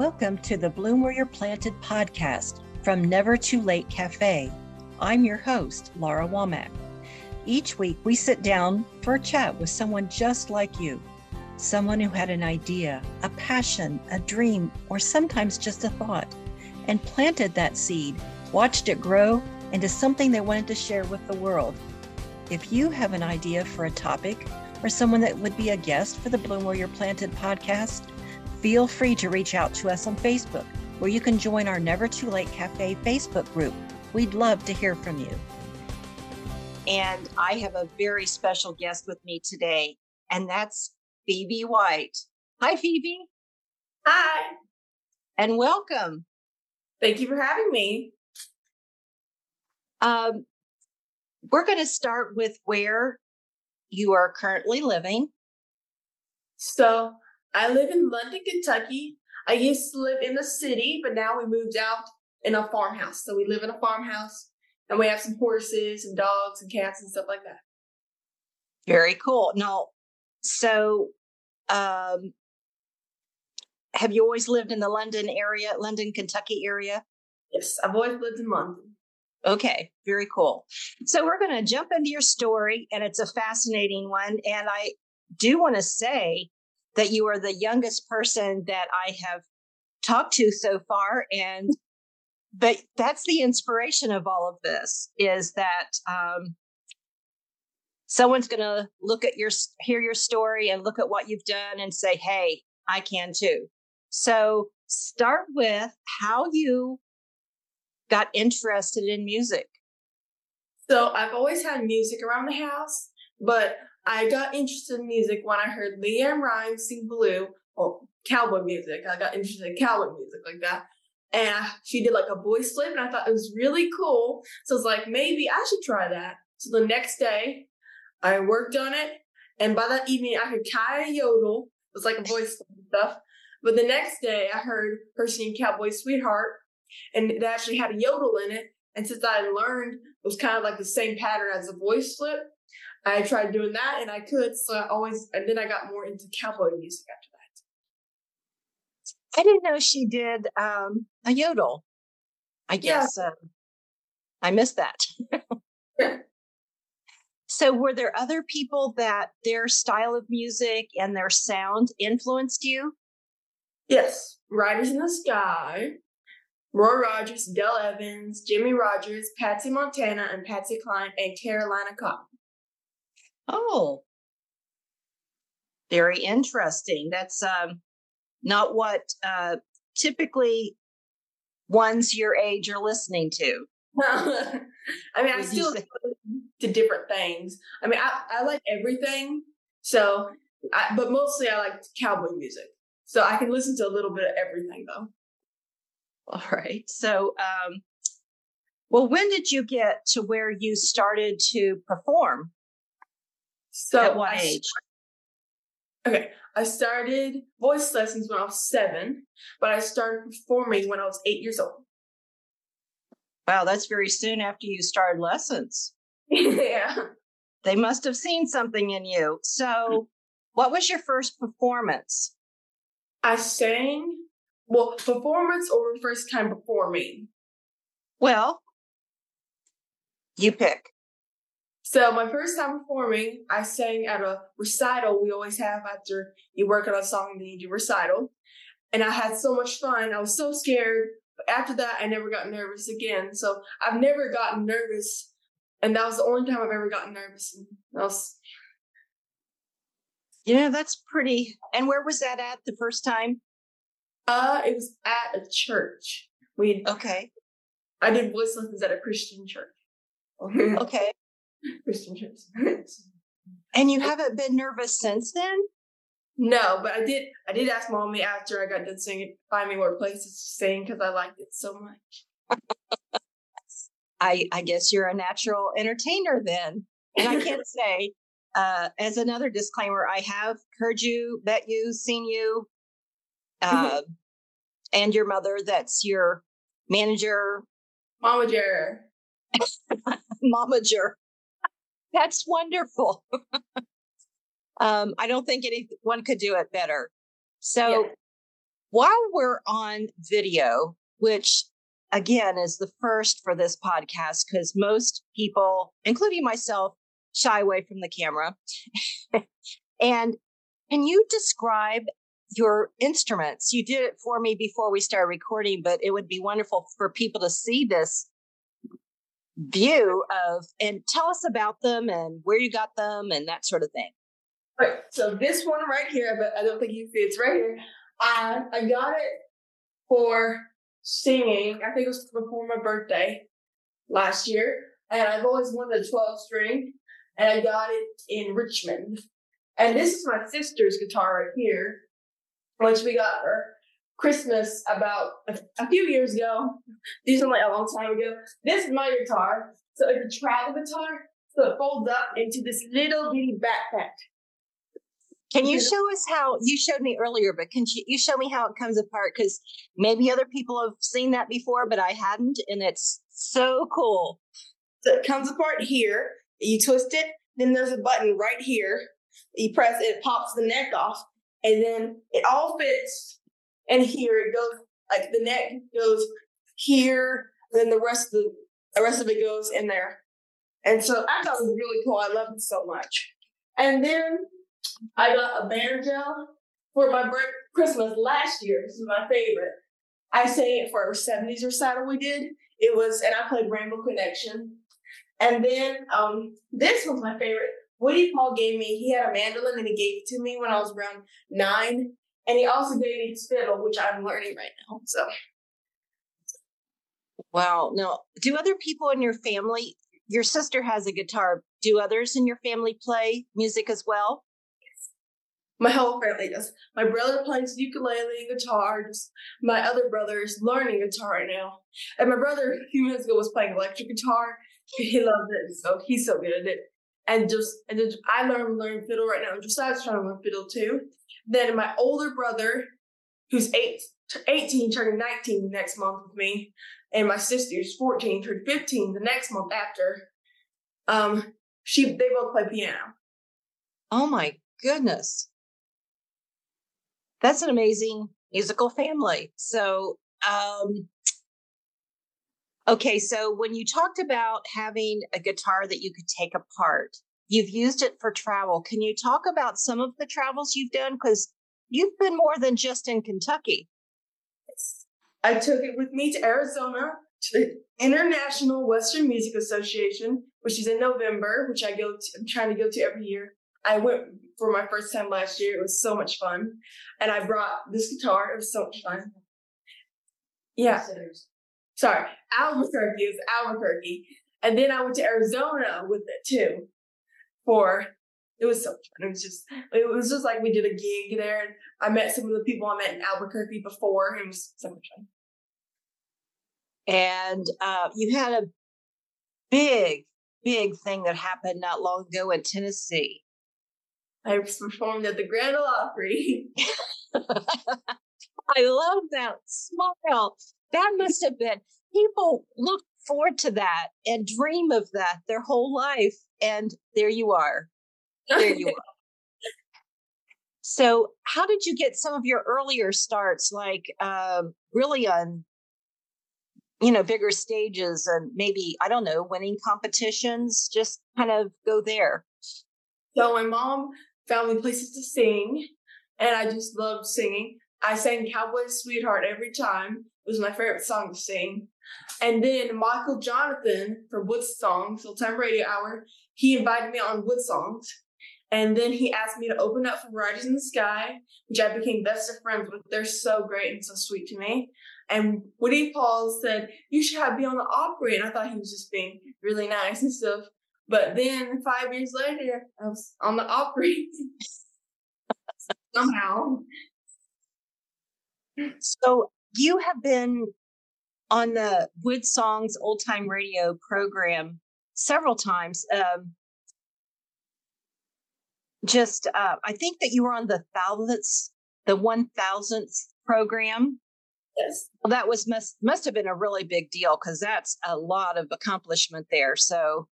Welcome to the Bloom Where You're Planted podcast from Never Too Late Cafe. I'm your host, Laura Womack. Each week, we sit down for a chat with someone just like you, someone who had an idea, a passion, a dream, or sometimes just a thought, and planted that seed, watched it grow into something they wanted to share with the world. If you have an idea for a topic or someone that would be a guest for the Bloom Where You're Planted podcast, feel free to reach out to us on Facebook, where you can join our Never Too Late Cafe Facebook group. We'd love to hear from you. And I have a very special guest with me today, and that's Phoebe White. Hi, Phoebe. Hi. And welcome. Thank you for having me. Um, we're going to start with where you are currently living. So, I live in London, Kentucky. I used to live in the city, but now we moved out in a farmhouse. So we live in a farmhouse and we have some horses and dogs and cats and stuff like that. Very cool. Now, so um, have you always lived in the London area, London, Kentucky area? Yes, I've always lived in London. Okay, very cool. So we're going to jump into your story, and it's a fascinating one. And I do want to say that you are the youngest person that I have talked to so far. And, but that's the inspiration of all of this is that, um, someone's going to look at your, hear your story and look at what you've done and say, Hey, I can too. So start with how you got interested in music. So I've always had music around the house, but I got interested in music when I heard LeAnn Rimes sing Blue, or cowboy music. I got interested in cowboy music like that. And she did like a voice flip, and I thought it was really cool. So I was like, maybe I should try that. So the next day, I worked on it, and by that evening, I could kind of yodel. It was like a voice stuff. But the next day, I heard her sing Cowboy Sweetheart, and it actually had a yodel in it. And since I learned it was kind of like the same pattern as a voice flip, I tried doing that and I could. So I always, and then I got more into cowboy music after that. I didn't know she did um, a yodel. I guess yeah. uh, I missed that. yeah. So, were there other people that their style of music and their sound influenced you? Yes, Riders in the Sky, Roy Rogers, Dale Evans, Jimmie Rodgers, Patsy Montana, and Patsy Cline, and Carolina Cotton. Oh, very interesting. That's um, not what uh, typically ones your age are listening to. I mean, I still to different things. I mean, I, I like everything. So, I, but mostly I like cowboy music. So I can listen to a little bit of everything though. All right. So, um, well, when did you get to where you started to perform? So at what I age? okay, I started voice lessons when I was seven, but I started performing when I was eight years old. Wow, that's very soon after you started lessons. yeah. They must have seen something in you. So, what was your first performance? I sang, well, performance or first time performing? Well, you pick. So my first time performing, I sang at a recital we always have after you work on a song and then you do recital. And I had so much fun. I was so scared. But after that, I never got nervous again. So I've never gotten nervous. And that was the only time I've ever gotten nervous. And that was yeah, that's pretty. And where was that at the first time? Uh, it was at a church. We okay. I did voice lessons at a Christian church. okay. And you haven't been nervous since then? No, but I did. I did ask mommy after I got done singing, find me more places to sing because I liked it so much. I I guess you're a natural entertainer then, and I can't say. Uh, as another disclaimer, I have heard you, met you, seen you, uh, and your mother. That's your manager, momager, momager. That's wonderful. um, I don't think anyone could do it better. So, yeah. while we're on video, which again is the first for this podcast, because most people, including myself, shy away from the camera. and can you describe your instruments? You did it for me before we started recording, but it would be wonderful for people to see this view of and tell us about them and where you got them and that sort of thing. Right. So this one right here, but I don't think you see it's right here. I I got it for singing. I think it was before my birthday last year, and I've always wanted a 12 string, and I got it in Richmond. And this is my sister's guitar right here, which we got for Christmas about a, few years ago. These are like a long time ago. This is my guitar. So it's a travel guitar. So it folds up into this little bitty backpack. Can you show us how you showed me earlier, but can you, you show me how it comes apart? Because maybe other people have seen that before, but I hadn't, and it's so cool. So it comes apart here. You twist it, then there's a button right here. You press it, it pops the neck off, and then it all fits. And here it goes, like the neck goes here, then the rest of the, the rest of it goes in there. And so I thought it was really cool. I loved it so much. And then I got a banjo for my Christmas last year. This is my favorite. I sang it for our 70s recital we did. It was, and I played Rainbow Connection. And then um, this was my favorite. Woody Paul gave me, he had a mandolin and he gave it to me when I was around nine. And he also gave me his fiddle, which I'm learning right now. So. Wow. Now, do other people in your family, your sister has a guitar, do others in your family play music as well? My whole family does. My brother plays ukulele and guitar. Just my other brother is learning guitar right now. And my brother a few minutes ago was playing electric guitar. He loves it, so he's so good at it. And just and then I learned learn fiddle right now. And Josiah's trying to learn fiddle too. Then my older brother, who's eight, 18, turning 19 next month with me, and my sister, who's 14, turned 15 the next month after. Um, she they both play piano. Oh my goodness. That's an amazing musical family. So, um, okay, so when you talked about having a guitar that you could take apart, you've used it for travel. Can you talk about some of the travels you've done? Because you've been more than just in Kentucky. I took it with me to Arizona to the International Western Music Association, which is in November, which I go to, I'm trying to go to every year. I went for my first time last year. It was so much fun. And I brought this guitar. It was so much fun. Yeah. Sorry. Albuquerque is Albuquerque. And then I went to Arizona with it too. For it was so fun. It was just it was just like we did a gig there and I met some of the people I met in Albuquerque before. It was so much fun. And uh, you had a big, big thing that happened not long ago in Tennessee. I performed at the Grand Ole Opry. I love that smile. That must have been people look forward to that and dream of that their whole life. And there you are. There you are. So, how did you get some of your earlier starts, like um, really on, you know, bigger stages and maybe I don't know, winning competitions? Just kind of go there. So my mom found me places to sing, and I just loved singing. I sang Cowboy Sweetheart every time. It was my favorite song to sing. And then Michael Johnathon from Wood Songs, Time Radio Hour, he invited me on Wood Songs. And then he asked me to open up for Riders in the Sky, which I became best of friends with. They're so great and so sweet to me. And Woody Paul said, You should have be on the Opry. And I thought he was just being really nice and stuff. But then five years later, I was on the Opry somehow. So you have been on the Wood Songs Old Time Radio program several times. Um, just, uh, I think that you were on the thousandth, the one thousandth program. Yes. Well, that was must must have been a really big deal because that's a lot of accomplishment there. So,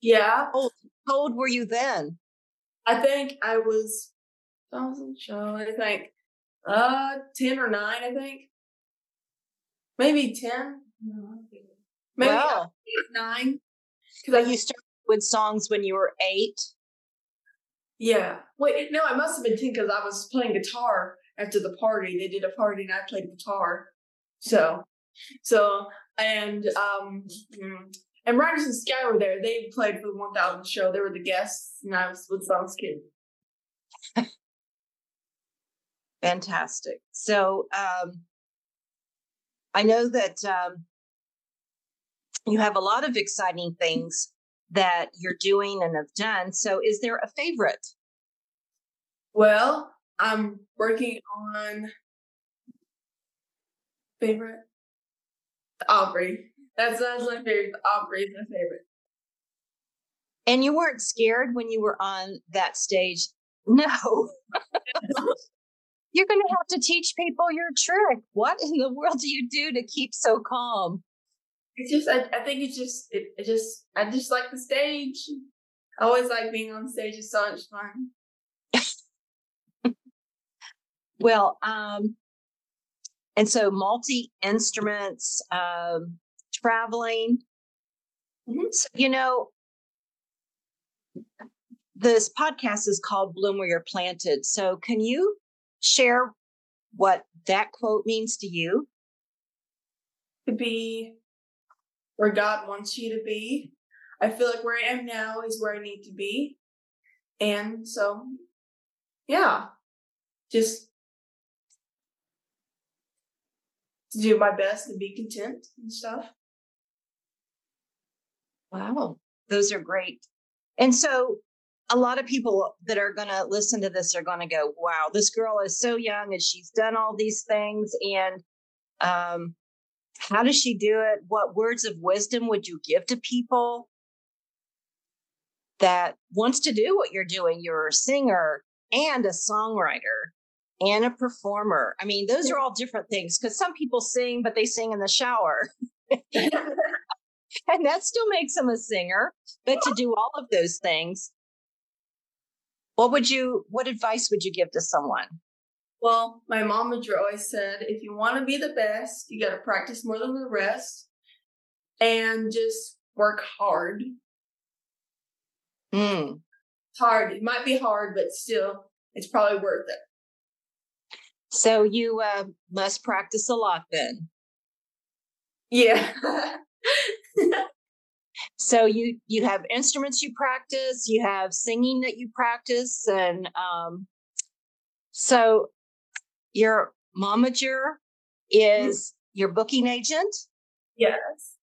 Yeah. how old, how old were you then? I think I was thousand show. I think Uh, ten or nine, I think. Maybe ten. Maybe Wow. eight, nine. Because I you started with songs when you were eight. yeah. Wait, no, I must have been ten because I was playing guitar after the party. They did a party and I played guitar. So, so and um mm, and Riders and Sky were there. They played for the one thousand show. They were the guests, and I was with Songs Kid. Fantastic. So um, I know that um, you have a lot of exciting things that you're doing and have done. So is there a favorite? Well, I'm working on favorite the Opry. That's that's my favorite. The Opry is my favorite. And you weren't scared when you were on that stage? No. You're going to have to teach people your trick. What in the world do you do to keep so calm? It's just I, I think it's just it, it just I just like the stage. I always like being on stage. It's so much fun. Well, um, and so multi instruments, um, traveling. Mhm. So, you know, this podcast is called Bloom Where You're Planted. So, can you share what that quote means to you? To be where God wants you to be. I feel like where I am now is where I need to be. And so yeah. Just to do my best and be content and stuff. Wow, those are great. And so, a lot of people that are going to listen to this are going to go, "Wow, this girl is so young and she's done all these things." And um, how does she do it? What words of wisdom would you give to people that wants to do what you're doing? You're a singer and a songwriter and a performer. I mean, those are all different things because some people sing, but they sing in the shower and that still makes them a singer but to do all of those things what would you what advice would you give to someone Well, my mom would always said, if you want to be the best, you got to practice more than the rest, and just work hard. Hmm. Hard. It might be hard, but still, it's probably worth it. so you uh, must practice a lot then Yeah. so you you have instruments you practice you have singing that you practice and um so your momager is your booking agent yes.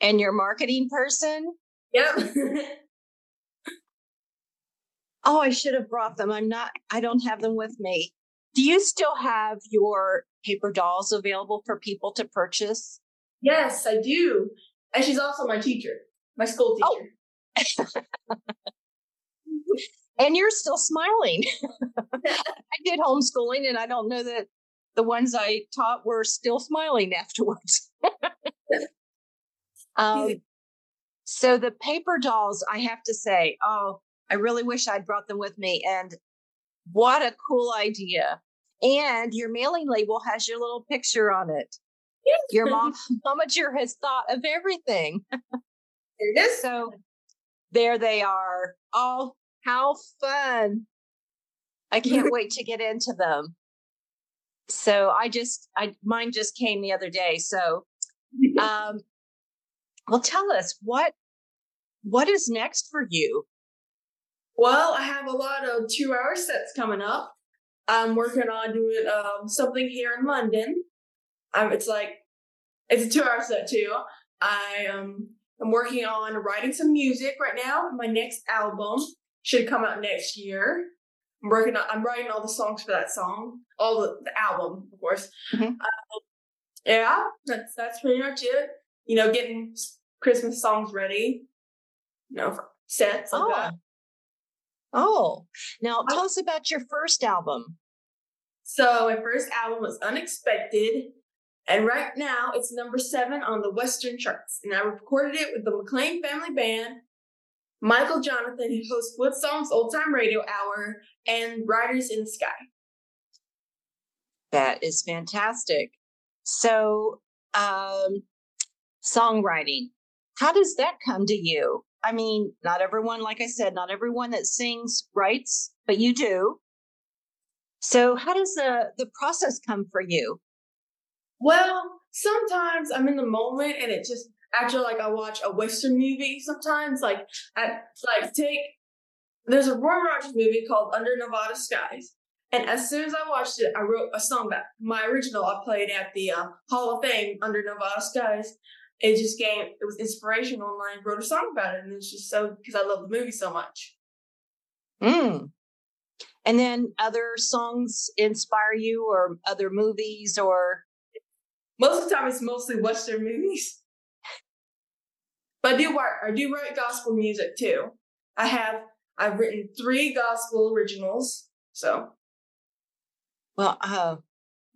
and your marketing person Yep. Oh, I should have brought them. I'm not, I don't have them with me. Do you still have your paper dolls available for people to purchase? yes, I do. And she's also my teacher, my school Oh. teacher. And you're still smiling. I did homeschooling and I don't know that the ones I taught were still smiling afterwards. um, so the paper dolls, I have to say, oh, I really wish I'd brought them with me. And what a cool idea. And your mailing label has your little picture on it. Your mom, momager has thought of everything. There it is. So there they are. Oh, how fun. I can't wait to get into them. So I just I mine just came the other day. So um well tell us what what is next for you? Well, I have a lot of two hour sets coming up. I'm working on doing um, something here in London. Um, it's like, it's a two hour set too. I um, am working on writing some music right now. My next album should come out next year. I'm working on, I'm writing all the songs for that song, all the, the album, of course. Mhm. Um, yeah, that's, that's pretty much it. You know, getting Christmas songs ready, you know, for sets like that. Oh, now tell us about your first album. So my first album was Unexpected, and right now it's number seven on the Western charts. And I recorded it with the McLain Family Band, Michael Johnathon, who hosts Wood Songs Old Time Radio Hour, and Riders in the Sky. That is fantastic. So, um, songwriting, how does that come to you? I mean, not everyone, like I said, not everyone that sings writes, but you do. So, how does the the process come for you? Well, sometimes I'm in the moment and it just after like I watch a Western movie. Sometimes like I like take there's a Roy Rogers movie called Under Nevada Skies, and as soon as I watched it, I wrote a song back. My original I played at the uh, Hall of Fame Under Nevada Skies. It just came. It was inspirational, and I wrote a song about it, and it's just so because I love the movie so much. Mm. And then other songs inspire you, or other movies, or most of the time it's mostly Western movies. But I do write. I do write gospel music too. I have. I've written three gospel originals. So. Well, uh,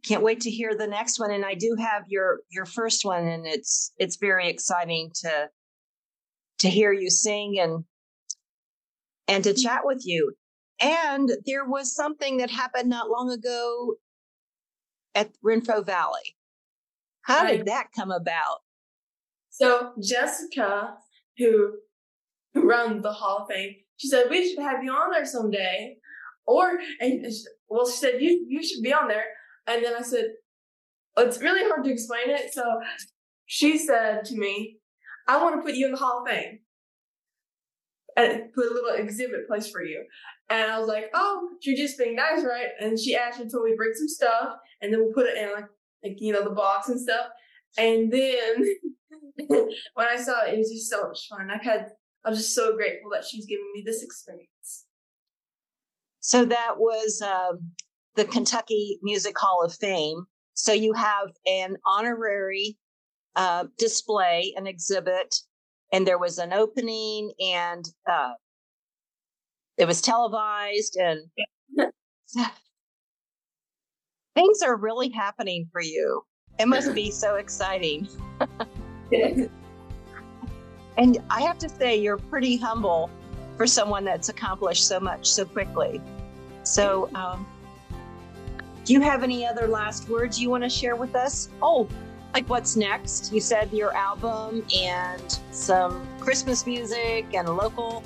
can't wait to hear the next one. And I do have your your first one, and it's it's very exciting to to hear you sing and and to chat with you. And there was something that happened not long ago at Renfro Valley. How did that come about? So Jessica, who runs the Hall of Fame, she said we should have you on there someday. Or and well, she said you you should be on there. And then I said, oh, it's really hard to explain it. So she said to me, I want to put you in the Hall of Fame and put a little exhibit place for you. And I was like, oh, you're just being nice, right? And she actually told me to bring some stuff and then we'll put it in like, like you know, the box and stuff. And then when I saw it, it was just so much fun. I've had, I'm just so grateful that she's giving me this experience. So that was um, the Kentucky Music Hall of Fame. So you have an honorary uh, display, an exhibit, and there was an opening, and uh, it was televised, and things are really happening for you. It must be so exciting. and I have to say, you're pretty humble for someone that's accomplished so much so quickly. So, um, do you have any other last words you want to share with us? Oh, like what's next? You said your album and some Christmas music and local.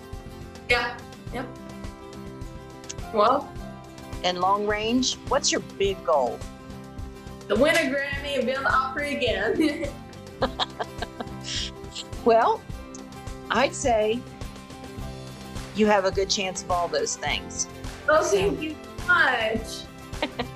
Yeah. Yep. Well, and long range, what's your big goal? To win a Grammy and be on the Opry again. well, I'd say you have a good chance of all those things. Oh, thank you so much.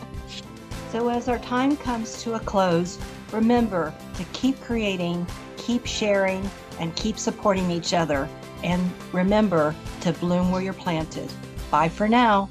so, as our time comes to a close, remember to keep creating, keep sharing, and keep supporting each other. And remember to bloom where you're planted. Bye for now.